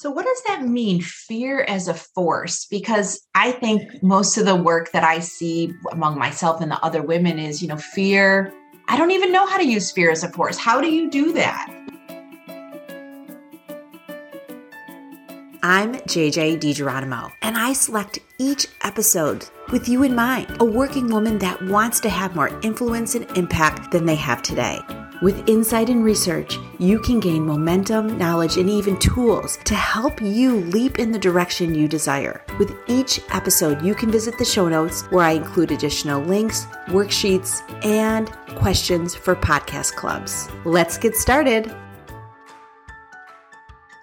So, what does that mean, fear as a force? Because I think most of the work that I see among myself and the other women is, you know, fear. I don't even know how to use fear as a force. How do you do that? I'm JJ DiGeronimo, and I select each episode with you in mind a working woman that wants to have more influence and impact than they have today. With insight and research, you can gain momentum, knowledge, and even tools to help you leap in the direction you desire. With each episode, you can visit the show notes where I include additional links, worksheets, and questions for podcast clubs. Let's get started.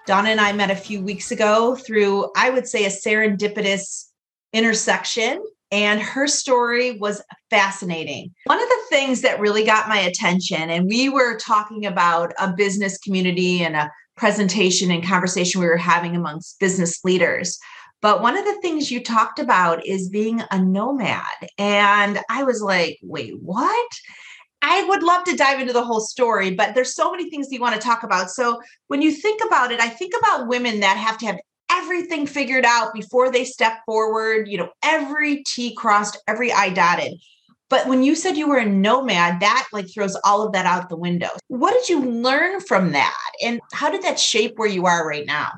Donna and I met a few weeks ago through, I would say, a serendipitous intersection and her story was fascinating. One of the things that really got my attention, and we were talking about a business community and a presentation and conversation we were having amongst business leaders. But one of the things you talked about is being a nomad. And I was like, wait, what? I would love to dive into the whole story, but there's so many things you want to talk about. So when you think about it, I think about women that have to have everything figured out before they step forward, you know, every T crossed, every I dotted. But when you said you were a nomad, that like throws all of that out the window. What did you learn from that? And how did that shape where you are right now?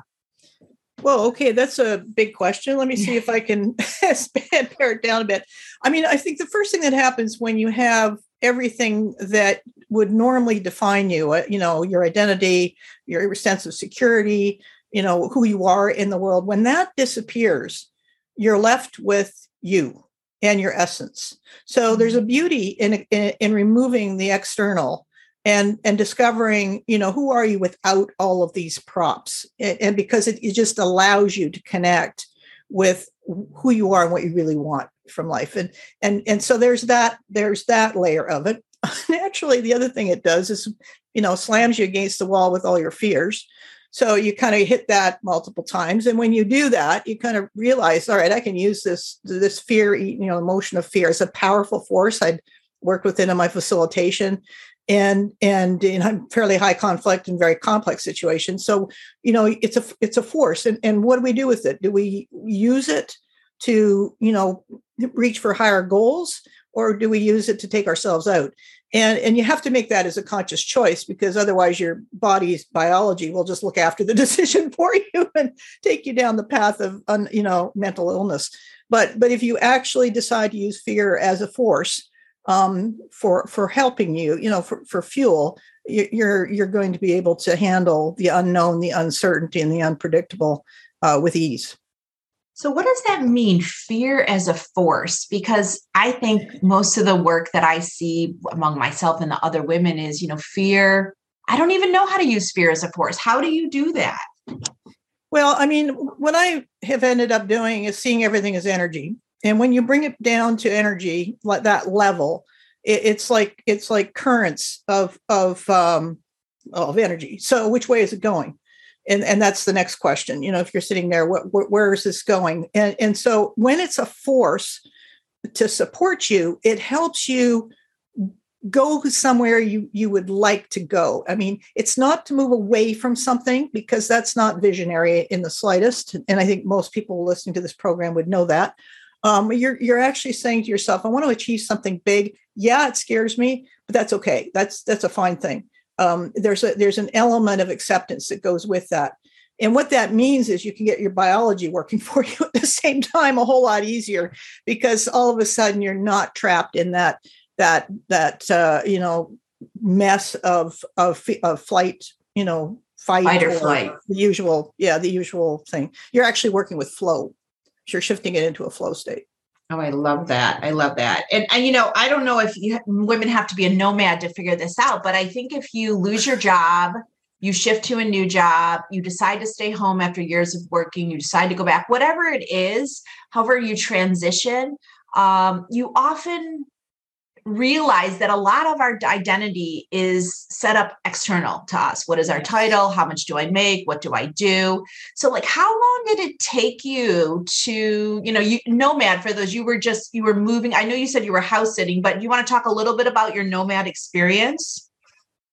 Well, okay, that's a big question. Let me see if I can pare it down a bit. I mean, I think the first thing that happens when you have everything that would normally define you, uh, you know, your identity, your sense of security, you know who you are in the world when that disappears you're left with you and your essence. So there's a mm-hmm. beauty in, in, in removing the external and and discovering you know who are you without all of these props? And, and because it, it just allows you to connect with who you are and what you really want from life. And and and so there's that there's that layer of it. Naturally the other thing it does is you know slams you against the wall with all your fears so you kind of hit that multiple times. And when you do that, you kind of realize, all right, I can use this, this fear, you know, emotion of fear as a powerful force. I'd worked with it in my facilitation and and in fairly high conflict and very complex situations. So, you know, it's a it's a force. And, and what do we do with it? Do we use it to, you know, reach for higher goals? Or do we use it to take ourselves out? And and you have to make that as a conscious choice because otherwise your body's biology will just look after the decision for you and take you down the path of un, you know mental illness. But but if you actually decide to use fear as a force um, for for helping you you know for, for fuel you're you're going to be able to handle the unknown the uncertainty and the unpredictable uh, with ease so, what does that mean, fear as a force? Because I think most of the work that I see among myself and the other women is, you know, fear. I don't even know how to use fear as a force. How do you do that? Well, I mean, what I have ended up doing is seeing everything as energy. And when you bring it down to energy, like that level, it, it's like it's like currents of of um, of energy. So, which way is it going? And and that's the next question you know if you're sitting there what, what, where is this going? And and so when it's a force to support you it helps you go somewhere you you would like to go. I mean it's not to move away from something because that's not visionary in the slightest and i think most people listening to this program would know that. Um, you're you're actually saying to yourself i want to achieve something big. Yeah it scares me but that's okay. That's that's a fine thing um, there's a there's an element of acceptance that goes with that. And what that means is you can get your biology working for you at the same time a whole lot easier because all of a sudden you're not trapped in that that that uh, you know mess of of of flight you know fight, fight or, or flight. the usual yeah the usual thing. You're actually working with flow. You're shifting it into a flow state Oh, I love that. I love that. And, and you know, I don't know if you, women have to be a nomad to figure this out, but I think if you lose your job, you shift to a new job, you decide to stay home after years of working, you decide to go back, whatever it is, however you transition, um, you often realize that a lot of our identity is set up external to us. What is our title? How much do I make? What do I do? So like how long did it take you to, you know, you nomad for those you were just you were moving. I know you said you were house sitting, but you want to talk a little bit about your nomad experience?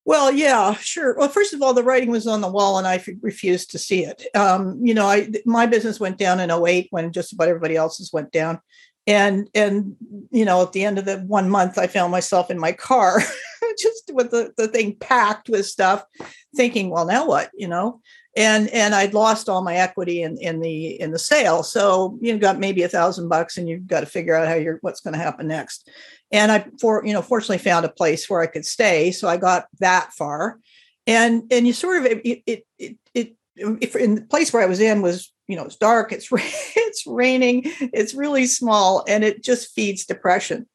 Well, yeah, sure. Well, first of all, the writing was on the wall, and I f- refused to see it. Um, you know, I my business went down in 08 when just about everybody else's went down, and and you know, at the end of the one month, I found myself in my car, just with the the thing packed with stuff, thinking, well, now what? You know, and and I'd lost all my equity in in the in the sale. So you know, got maybe a thousand bucks, and you've got to figure out how you're what's going to happen next and i for you know fortunately found a place where i could stay so i got that far and and you sort of it it it, it in the place where i was in was you know it's dark it's it's raining it's really small and it just feeds depression.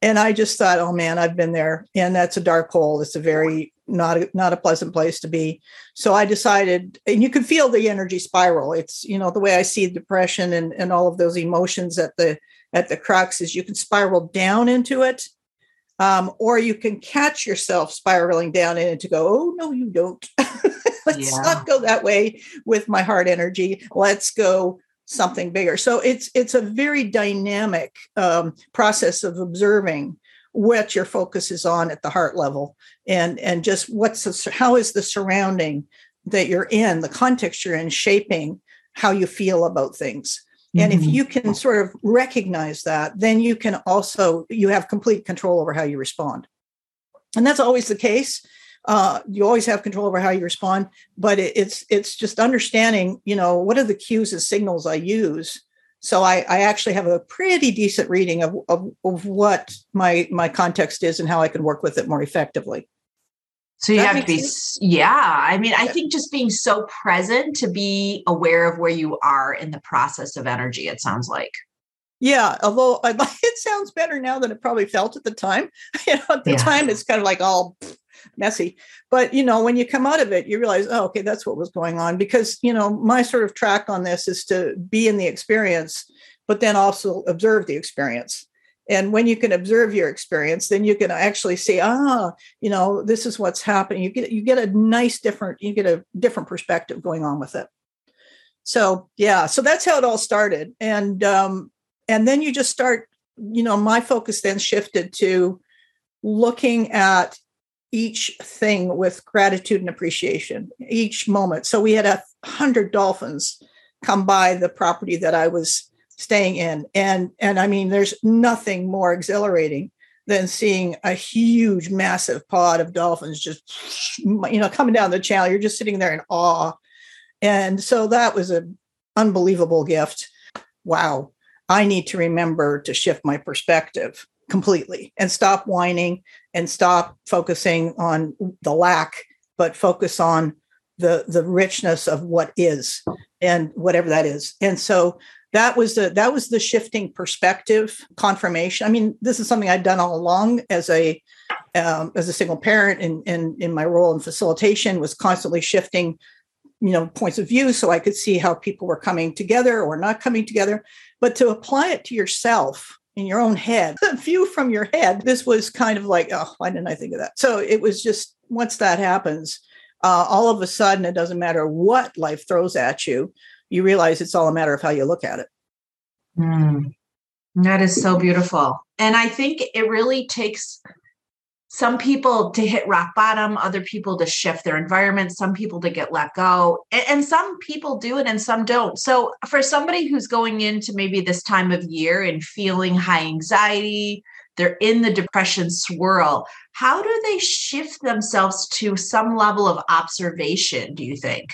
And i just thought oh man i've been there. And that's a dark hole. It's a very not a, not a pleasant place to be. So i decided and you can feel the energy spiral. It's you know the way i see depression and and all of those emotions at the at the crux is you can spiral down into it um, or you can catch yourself spiraling down in it to go oh no you don't let's yeah. not go that way with my heart energy let's go something bigger so it's it's a very dynamic um, process of observing what your focus is on at the heart level and and just what's the, how is the surrounding that you're in the context you're in shaping how you feel about things and mm-hmm. if you can sort of recognize that, then you can also you have complete control over how you respond. And that's always the case. Uh, you always have control over how you respond, but it, it's it's just understanding, you know, what are the cues and signals I use. So I, I actually have a pretty decent reading of, of, of what my my context is and how I can work with it more effectively. So you that have to be, sense? yeah. I mean, I think just being so present to be aware of where you are in the process of energy, it sounds like. Yeah, although it sounds better now than it probably felt at the time. you know, at the yeah. time it's kind of like all messy. But you know, when you come out of it, you realize, oh, okay, that's what was going on. Because you know, my sort of track on this is to be in the experience, but then also observe the experience and when you can observe your experience then you can actually see ah you know this is what's happening you get you get a nice different you get a different perspective going on with it so yeah so that's how it all started and um and then you just start you know my focus then shifted to looking at each thing with gratitude and appreciation each moment so we had a hundred dolphins come by the property that i was staying in. And and I mean, there's nothing more exhilarating than seeing a huge, massive pod of dolphins just you know coming down the channel. You're just sitting there in awe. And so that was an unbelievable gift. Wow. I need to remember to shift my perspective completely and stop whining and stop focusing on the lack, but focus on the the richness of what is and whatever that is. And so that was the that was the shifting perspective confirmation i mean this is something i'd done all along as a um, as a single parent and in, in, in my role in facilitation was constantly shifting you know points of view so i could see how people were coming together or not coming together but to apply it to yourself in your own head the view from your head this was kind of like oh why didn't i think of that so it was just once that happens uh, all of a sudden it doesn't matter what life throws at you you realize it's all a matter of how you look at it. Mm, that is so beautiful. And I think it really takes some people to hit rock bottom, other people to shift their environment, some people to get let go, and, some people do it and some don't. So, for somebody who's going into maybe this time of year and feeling high anxiety, they're in the depression swirl, how do they shift themselves to some level of observation, do you think?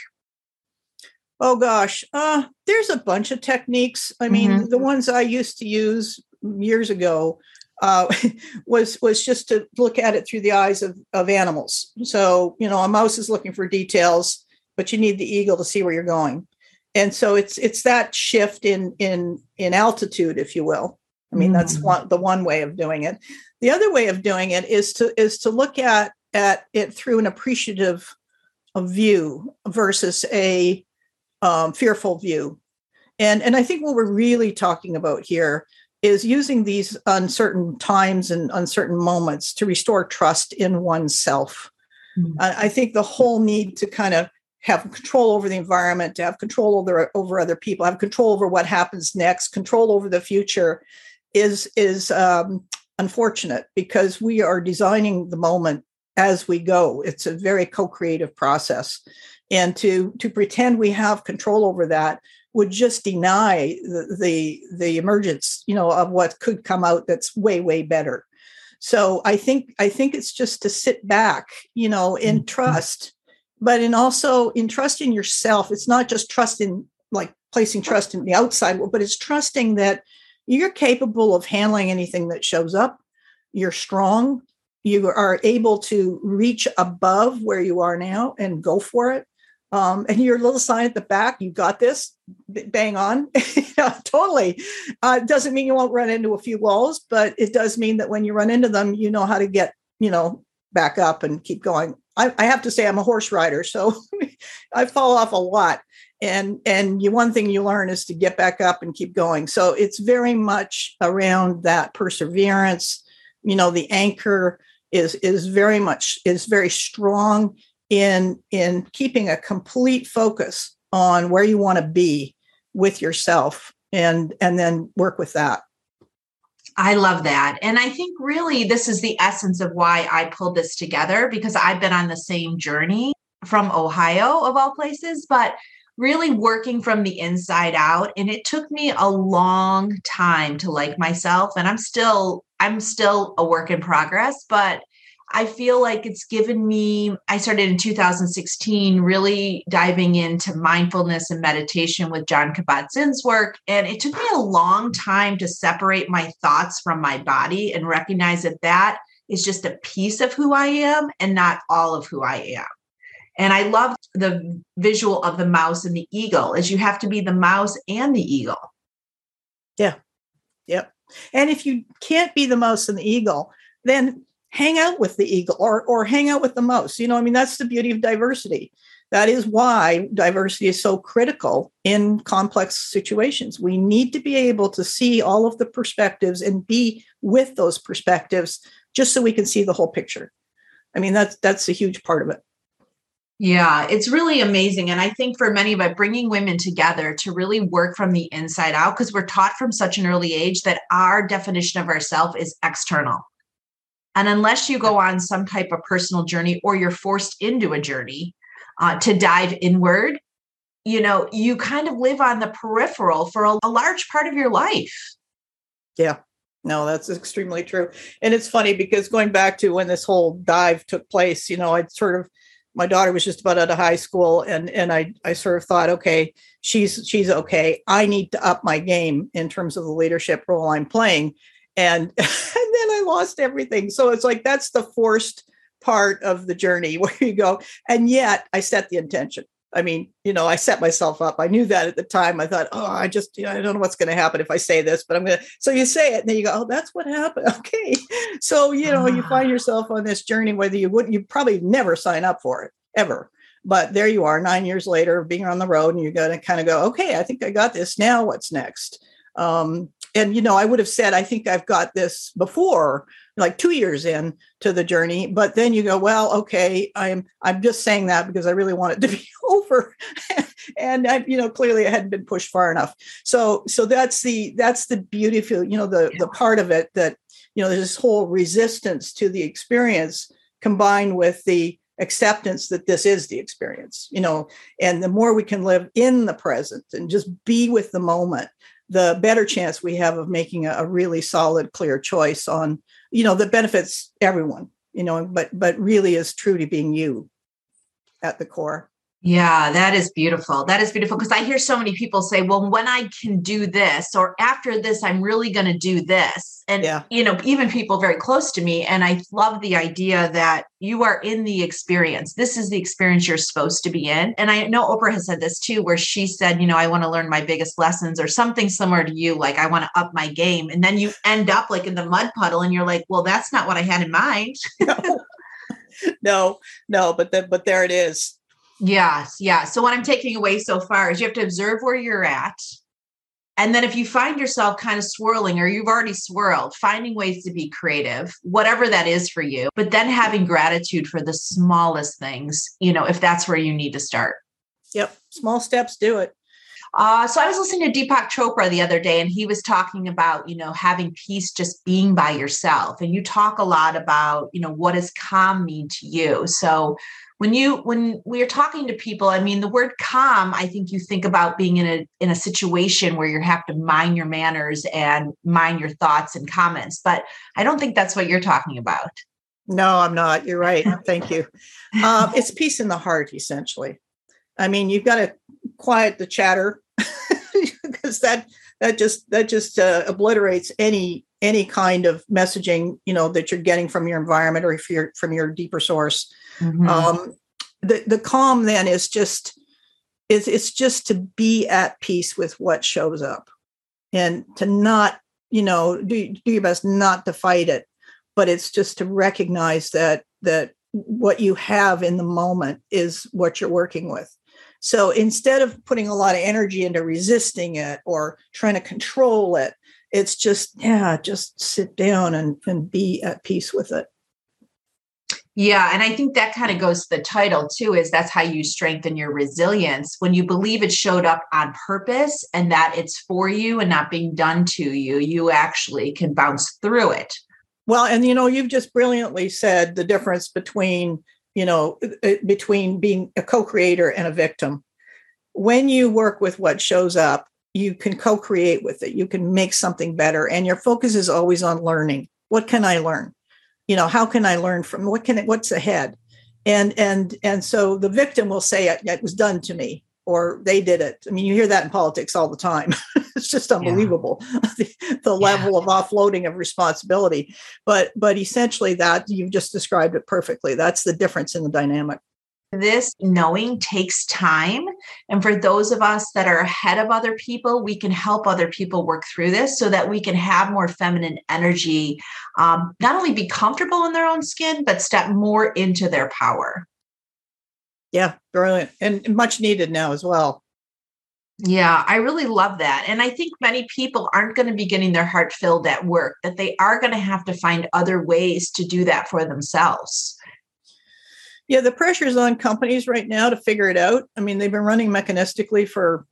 Oh gosh, uh, there's a bunch of techniques. I mean, mm-hmm. the ones I used to use years ago uh, was was just to look at it through the eyes of of animals. So you know, a mouse is looking for details, but you need the eagle to see where you're going. And so it's it's that shift in in in altitude, if you will. I mean, mm-hmm. that's mm. one the one way of doing it. The other way of doing it is to is to look at at it through an appreciative view versus a um, fearful view. And, and I think what we're really talking about here is using these uncertain times and uncertain moments to restore trust in oneself. Mm-hmm. I think the whole need to kind of have control over the environment, to have control over, over other people, have control over what happens next, control over the future is is um, unfortunate because we are designing the moment as we go. It's a very co-creative process. And to to pretend we have control over that would just deny the, the the emergence, you know, of what could come out that's way, way better. So I think I think it's just to sit back, you know, in mm-hmm. trust, but in also in trusting yourself. It's not just trusting like placing trust in the outside world, but it's trusting that you're capable of handling anything that shows up. You're strong. You are able to reach above where you are now and go for it. Um, and your little sign at the back, you got this, bang on. yeah, totally. Uh, doesn't mean you won't run into a few walls, but it does mean that when you run into them, you know how to get, you know, back up and keep going. I, I have to say, I'm a horse rider, so I fall off a lot. And and you one thing you learn is to get back up and keep going. So it's very much around that perseverance. You know, the anchor is is very much is very strong in in keeping a complete focus on where you want to be with yourself and and then work with that I love that. And I think really this is the essence of why I pulled this together because I've been on the same journey from Ohio, of all places, but really working from the inside out. And it took me a long time to like myself. And I'm still, I'm still a work in progress, but I feel like it's given me, I started in 2016 really diving into mindfulness and meditation with Jon Kabat-Zinn's work. And it took me a long time to separate my thoughts from my body and recognize that that is just a piece of who I am and not all of who I am. And I loved the visual of the mouse and the eagle, as you have to be the mouse and the eagle. Yeah. Yep. And if you can't be the mouse and the eagle, then hang out with the eagle or or hang out with the mouse. You know, I mean, that's the beauty of diversity. That is why diversity is so critical in complex situations. We need to be able to see all of the perspectives and be with those perspectives just so we can see the whole picture. I mean, that's that's a huge part of it. Yeah, it's really amazing. And I think for many us, bringing women together to really work from the inside out, because we're taught from such an early age that our definition of ourself is external. And unless you go on some type of personal journey or you're forced into a journey uh, to dive inward, you know, you kind of live on the peripheral for a, a large part of your life. Yeah. No, that's extremely true. And it's funny because going back to when this whole dive took place, you know, I'd sort of my daughter was just about out of high school and and I I sort of thought, okay, she's she's okay. I need to up my game in terms of the leadership role I'm playing. And then I lost everything. So it's like that's the forced part of the journey where you go. And yet I set the intention. I mean, you know, I set myself up. I knew that at the time. I thought, oh, I just, you know, I don't know what's going to happen if I say this, but I'm going to. So you say it, and then you go, oh, that's what happened. Okay. So, you know, you find ah. yourself on this journey, whether you wouldn't, you probably never sign up for it ever. But there you are, nine years later, being on the road, and you're going to kind of go, okay, I think I got this. Now what's next? Um, and you know i would have said i think i've got this before like two years in to the journey but then you go well okay i'm i'm just saying that because i really want it to be over. And i you know clearly it hadn't been pushed far enough. So so that's the that's the beautiful you know the the part of it that you know there's this whole resistance to the experience combined with the acceptance that this is the experience you know? And the more we can live in the present and just be with the moment the better chance we have of making a, a really solid, clear choice on, you know, that benefits everyone, you know, but but really is true to being you at the core. Yeah, that is beautiful. That is beautiful because I hear so many people say, well, when I can do this, or after this, I'm really going to do this. And, yeah. you know, even people very close to me. And I love the idea that you are in the experience. This is the experience you're supposed to be in. And I know Oprah has said this too, where she said, you know, I want to learn my biggest lessons or something similar to you, like I want to up my game. And then you end up like in the mud puddle and you're like, well, that's not what I had in mind. no, no, no but, the, but there it is Yes, yeah. So what I'm taking away so far is you have to observe where you're at. And then if you find yourself kind of swirling or you've already swirled, finding ways to be creative, whatever that is for you, but then having gratitude for the smallest things, you know, if that's where you need to start. Yep. Small steps do it. Uh, so I was listening to Deepak Chopra the other day, and he was talking about, you know, having peace just being by yourself. And you talk a lot about, you know, what does calm mean to you? So when you when we are talking to people, I mean, the word calm, I think you think about being in a in a situation where you have to mind your manners and mind your thoughts and comments. But I don't think that's what you're talking about. No, I'm not. You're right. Thank you. Um, it's peace in the heart, essentially. I mean, you've got to quiet the chatter because that that just that just uh, obliterates any any kind of messaging you know that you're getting from your environment or if you're from your deeper source. Mm-hmm. Um, the the calm then is just is it's just to be at peace with what shows up and to not you know do, do your best not to fight it but it's just to recognize that that what you have in the moment is what you're working with so instead of putting a lot of energy into resisting it or trying to control it, it's just, yeah, just sit down and, and be at peace with it. Yeah. And I think that kind of goes to the title too, is that's how you strengthen your resilience. When you believe it showed up on purpose and that it's for you and not being done to you, you actually can bounce through it. Well, and you know, you've just brilliantly said the difference between you know, uh, between being a co-creator and a victim. When you work with what shows up, you can co-create with it. You can make something better, and your focus is always on learning. What can I learn? You know, how can I learn from what can it, what's ahead? And and and so the victim will say it, it was done to me or they did it. I mean, you hear that in politics all the time. it's just unbelievable yeah. the, the yeah. level of offloading of responsibility. But but essentially, that you've just described it perfectly. That's the difference in the dynamic. This knowing takes time. And for those of us that are ahead of other people, we can help other people work through this so that we can have more feminine energy, um, not only be comfortable in their own skin, but step more into their power. Yeah, brilliant. And much needed now as well. Yeah, I really love that. And I think many people aren't going to be getting their heart filled at work, that they are going to have to find other ways to do that for themselves. Yeah, the pressure is on companies right now to figure it out. I mean, they've been running mechanistically for,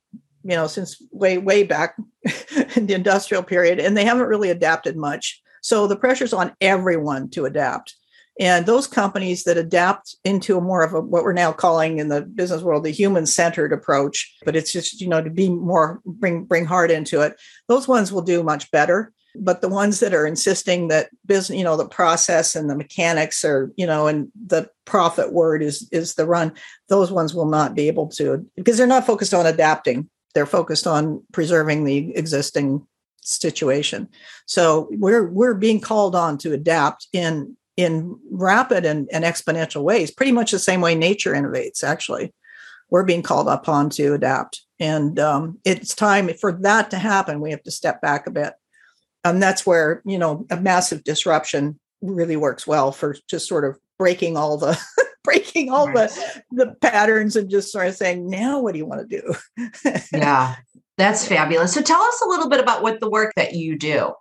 you know, since way, way back in the industrial period, and they haven't really adapted much. So the pressure's on everyone to adapt. And those companies that adapt into a more of a what we're now calling in the business world the human-centered approach, but it's just you know to be more bring bring heart into it. Those ones will do much better. But the ones that are insisting that business, you know, the process and the mechanics are, you know, and the profit word is is the run, those ones will not be able to because they're not focused on adapting. They're focused on preserving the existing situation. So we're we're being called on to adapt in in rapid and, and exponential ways, pretty much the same way nature innovates, actually. We're being called upon to adapt. And um, it's time for that to happen. We have to step back a bit. And that's where, you know, a massive disruption really works well for just sort of breaking all the breaking all right. the the patterns and just sort of saying now what do you want to do yeah that's fabulous so tell us a little bit about what the work that you do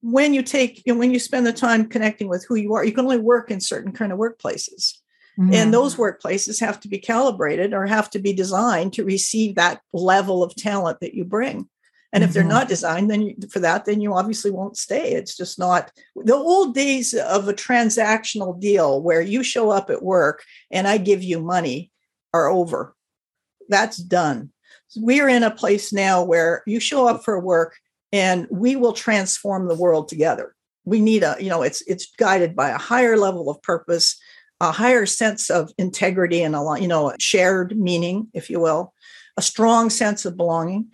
when you take you know, when you spend the time connecting with who you are you can only work in certain kind of workplaces mm-hmm. and those workplaces have to be calibrated or have to be designed to receive that level of talent that you bring and mm-hmm. if they're mm-hmm. not designed then you, for that then you obviously won't stay it's just not the old days of a transactional deal where you show up at work and i give you money are over that's done we're in a place now where you show up for work and we will transform the world together. We need a you know it's it's guided by a higher level of purpose a higher sense of integrity and a you know shared meaning if you will a strong sense of belonging.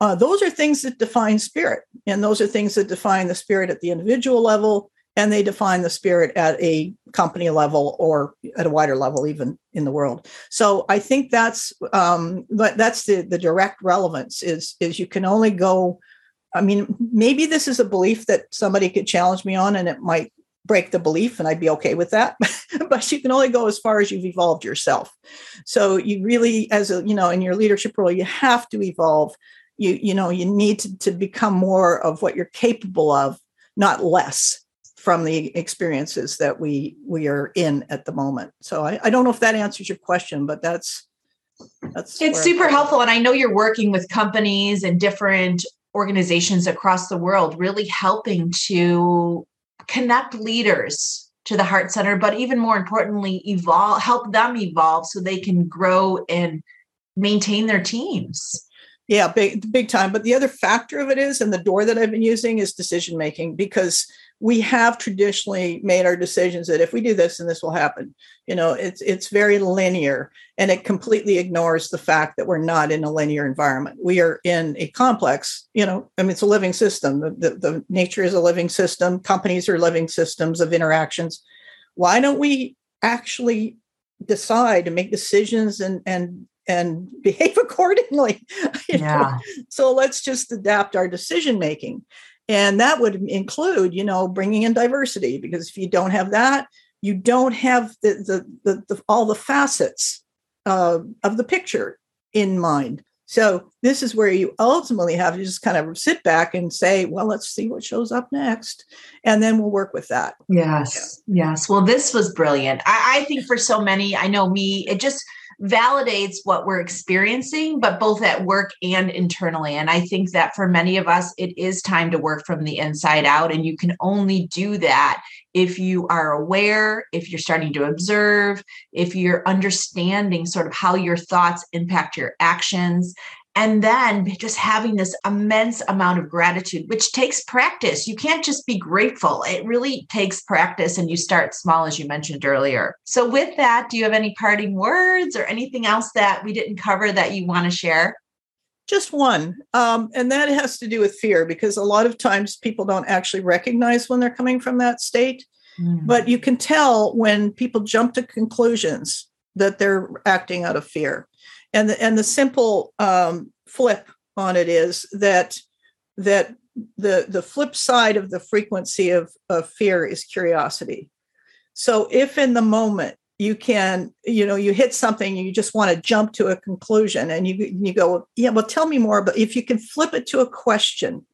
Uh, those are things that define spirit and those are things that define the spirit at the individual level and they define the spirit at a company level or at a wider level even in the world. So i think that's um, that's the the direct relevance is is you can only go I mean, maybe this is a belief that somebody could challenge me on and it might break the belief and I'd be okay with that. but you can only go as far as you've evolved yourself. So you really, as a, you know, in your leadership role, you have to evolve. You, you know, you need to, to become more of what you're capable of, not less from the experiences that we we are in at the moment. So I, I don't know if that answers your question, but that's That's it's super helpful. And I know you're working with companies and different organizations across the world, really helping to connect leaders to the heart center but even more importantly evolve help them evolve so they can grow and maintain their teams yeah big big time. But the other factor of it is and the door that i've been using is decision making because we have traditionally made our decisions that if we do this and this will happen. You know it's it's very linear and it completely ignores the fact that we're not in a linear environment. We are in a complex you know i mean it's a living system. The, the, the nature is a living system. Companies are living systems of interactions. Why don't we actually decide and make decisions and and and behave accordingly yeah. Know? so let's just adapt our decision making and that would include you know bringing in diversity because if you don't have that you don't have the the, the, the all the facets uh, of the picture in mind so this is where you ultimately have to just kind of sit back and say well let's see what shows up next and then we'll work with that yes yeah. yes well this was brilliant I, I think for so many i know me it just validates what we're experiencing, but both at work and internally. And I think that for many of us, it is time to work from the inside out. And you can only do that if you are aware, if you're starting to observe, if you're understanding sort of how your thoughts impact your actions. And then just having this immense amount of gratitude, which takes practice. You can't just be grateful. It really takes practice, and you start small, as you mentioned earlier. So, with that, do you have any parting words or anything else that we didn't cover that you want to share? Just one. Um, and that has to do with fear because a lot of times people don't actually recognize when they're coming from that state. Mm. But you can tell when people jump to conclusions that they're acting out of fear and the, and the simple um, flip on it is that that the the flip side of the frequency of, of fear is curiosity. So if in the moment you can you know you hit something you just want to jump to a conclusion and you you go yeah well tell me more but if you can flip it to a question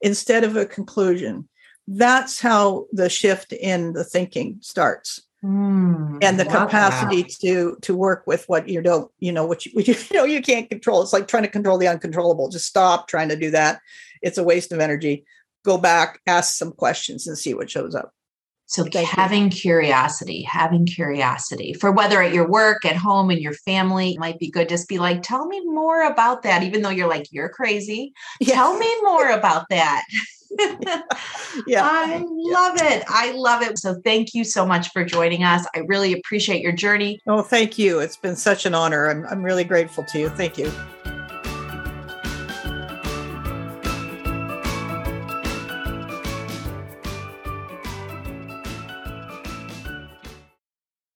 instead of a conclusion that's how the shift in the thinking starts Mm, and the capacity that. to to work with what you don't you know what you, what you, you know you can't control. It's like trying to control the uncontrollable. Just stop trying to do that. It's a waste of energy. Go back ask some questions and see what shows up. So Thank having you. curiosity having curiosity for whether at your work at home in your family might be good. Just be like tell me more about that even though you're like you're crazy. Yeah. tell me more about that yeah. I love it. I love it. So thank you so much for joining us. I really appreciate your journey. Oh, thank you. It's been such an honor. I'm, I'm really grateful to you. Thank you.